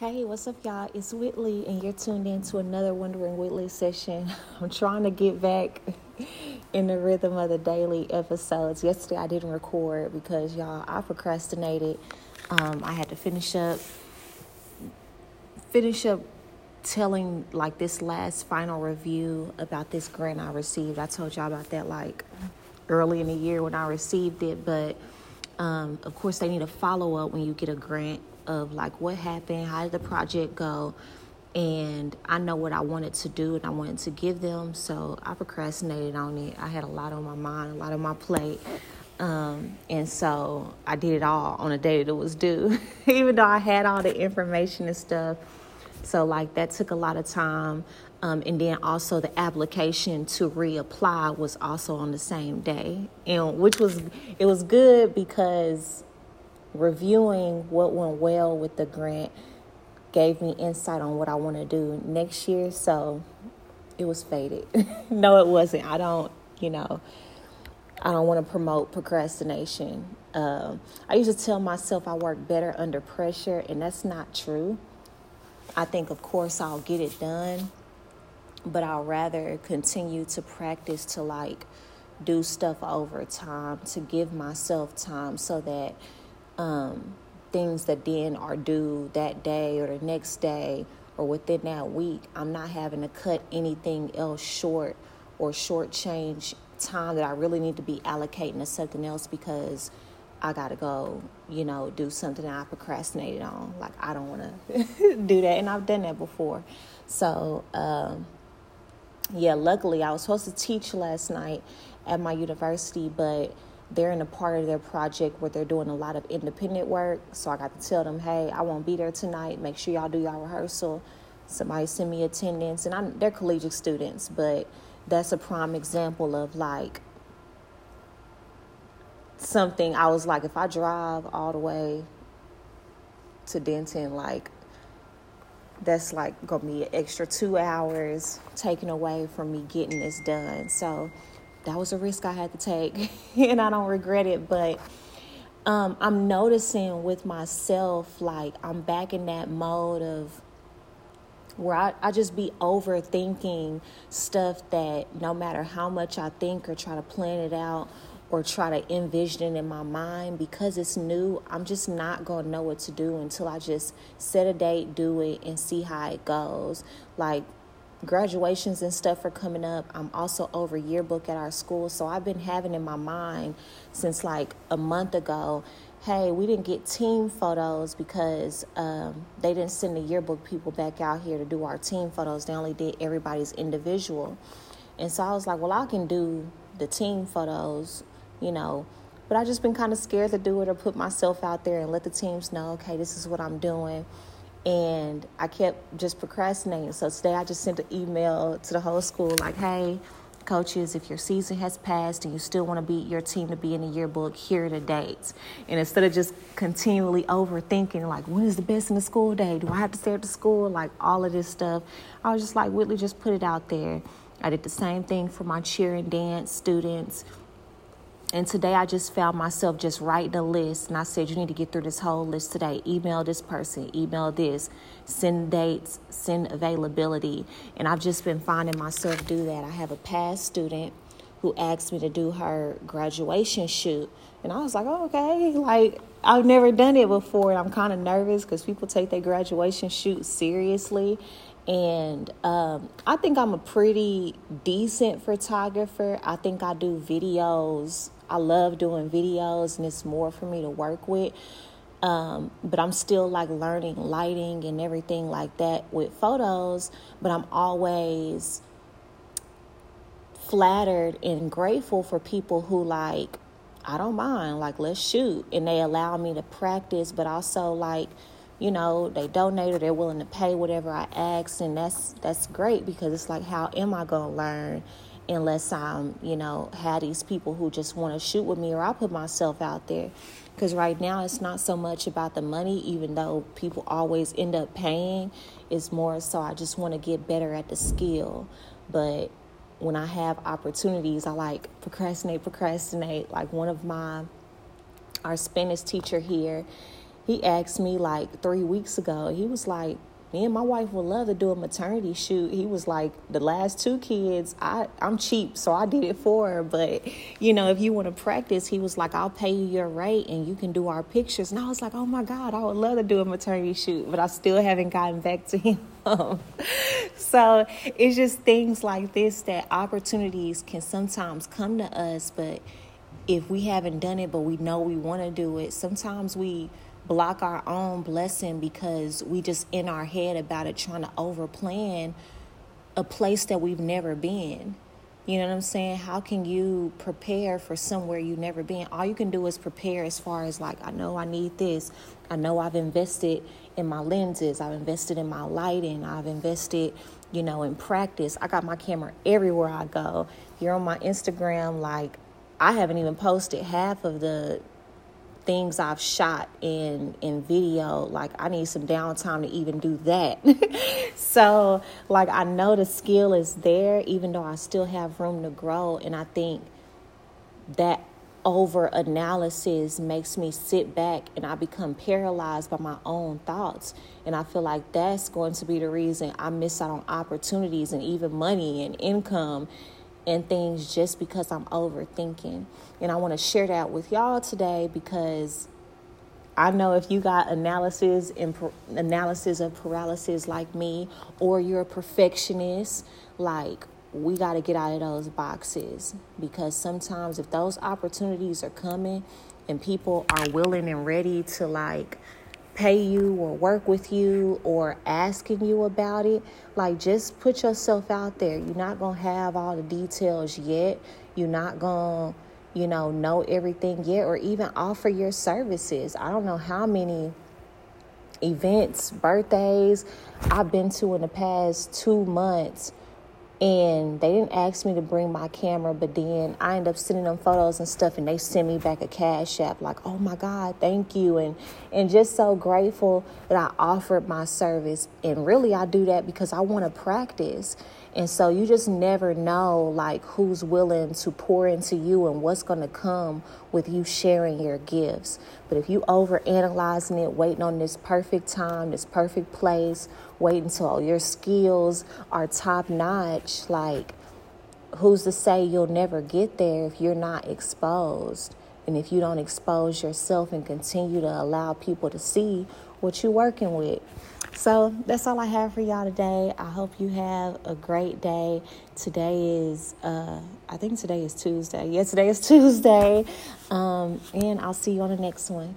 Hey, what's up, y'all? It's Whitley, and you're tuned in to another Wondering Whitley session. I'm trying to get back in the rhythm of the daily episodes. Yesterday, I didn't record because, y'all, I procrastinated. Um, I had to finish up, finish up telling like this last final review about this grant I received. I told y'all about that like early in the year when I received it, but um, of course, they need a follow up when you get a grant of like what happened, how did the project go, and I know what I wanted to do and I wanted to give them, so I procrastinated on it. I had a lot on my mind, a lot on my plate. Um, and so I did it all on a day that it was due, even though I had all the information and stuff. So, like, that took a lot of time. Um, and then also the application to reapply was also on the same day, and which was it was good because reviewing what went well with the grant gave me insight on what I want to do next year. So it was faded. no, it wasn't. I don't, you know, I don't want to promote procrastination. Uh, I used to tell myself I work better under pressure, and that's not true. I think, of course, I'll get it done, but I'll rather continue to practice to like do stuff over time to give myself time so that um, things that then are due that day or the next day or within that week, I'm not having to cut anything else short or shortchange time that I really need to be allocating to something else because I gotta go, you know, do something that I procrastinated on. Like I don't want to do that, and I've done that before. So, um, yeah, luckily I was supposed to teach last night at my university, but they're in a part of their project where they're doing a lot of independent work. So I got to tell them, hey, I won't be there tonight. Make sure y'all do y'all rehearsal. Somebody send me attendance, and I'm they're collegiate students, but that's a prime example of like something I was like, if I drive all the way to Denton, like that's like gonna be an extra two hours taken away from me getting this done. So that was a risk I had to take, and I don't regret it. But um, I'm noticing with myself, like I'm back in that mode of where I, I just be overthinking stuff that no matter how much I think or try to plan it out or try to envision it in my mind because it's new i'm just not going to know what to do until i just set a date do it and see how it goes like graduations and stuff are coming up. I'm also over yearbook at our school. So I've been having in my mind since like a month ago hey, we didn't get team photos because um, they didn't send the yearbook people back out here to do our team photos. They only did everybody's individual. And so I was like, well, I can do the team photos, you know. But I've just been kind of scared to do it or put myself out there and let the teams know, okay, this is what I'm doing and I kept just procrastinating. So today I just sent an email to the whole school like, hey, coaches, if your season has passed and you still want to be your team to be in the yearbook, here are the dates. And instead of just continually overthinking, like, when is the best in the school day? Do I have to stay at the school? Like, all of this stuff, I was just like, Whitley, just put it out there. I did the same thing for my cheer and dance students. And today I just found myself just writing a list. And I said, You need to get through this whole list today. Email this person, email this, send dates, send availability. And I've just been finding myself do that. I have a past student who asked me to do her graduation shoot. And I was like, oh, okay. Like, I've never done it before. And I'm kind of nervous because people take their graduation shoot seriously. And um, I think I'm a pretty decent photographer. I think I do videos I love doing videos and it's more for me to work with. Um, but I'm still like learning lighting and everything like that with photos. But I'm always flattered and grateful for people who like, I don't mind, like, let's shoot. And they allow me to practice, but also like, you know, they donate or they're willing to pay whatever I ask. And that's that's great because it's like, how am I gonna learn? Unless I'm, you know, had these people who just want to shoot with me or I put myself out there. Because right now it's not so much about the money, even though people always end up paying. It's more so I just want to get better at the skill. But when I have opportunities, I like procrastinate, procrastinate. Like one of my, our Spanish teacher here, he asked me like three weeks ago. He was like, me and my wife would love to do a maternity shoot. He was like, the last two kids, I, I'm cheap, so I did it for her. But, you know, if you want to practice, he was like, I'll pay you your rate and you can do our pictures. And I was like, oh my God, I would love to do a maternity shoot, but I still haven't gotten back to him. so it's just things like this that opportunities can sometimes come to us, but if we haven't done it, but we know we want to do it, sometimes we block our own blessing because we just in our head about it trying to overplan a place that we've never been. You know what I'm saying? How can you prepare for somewhere you've never been? All you can do is prepare as far as like, I know I need this. I know I've invested in my lenses. I've invested in my lighting. I've invested, you know, in practice. I got my camera everywhere I go. You're on my Instagram, like, I haven't even posted half of the things I've shot in in video. Like I need some downtime to even do that. so like I know the skill is there, even though I still have room to grow. And I think that over analysis makes me sit back and I become paralyzed by my own thoughts. And I feel like that's going to be the reason I miss out on opportunities and even money and income and things just because I'm overthinking. And I want to share that with y'all today because I know if you got analysis and analysis of paralysis like me, or you're a perfectionist, like we got to get out of those boxes because sometimes if those opportunities are coming and people are willing and ready to like pay you or work with you or asking you about it, like just put yourself out there. You're not going to have all the details yet. You're not going to, you know, know everything yet or even offer your services. I don't know how many events, birthdays I've been to in the past 2 months and they didn't ask me to bring my camera but then i end up sending them photos and stuff and they send me back a cash app like oh my god thank you. And and just so grateful that i offered my service. And really i do that because i want to practice. And so you just never know like who's willing to pour into you and what's going to come with you sharing your gifts. But if you over analyzing it, waiting on this perfect time, this perfect place, waiting until all your skills are top notch, like who's to say you'll never get there if you're not exposed? And if you don't expose yourself and continue to allow people to see what you're working with. So that's all I have for y'all today. I hope you have a great day. Today is, uh, I think today is Tuesday. Yes, today is Tuesday. Um, and I'll see you on the next one.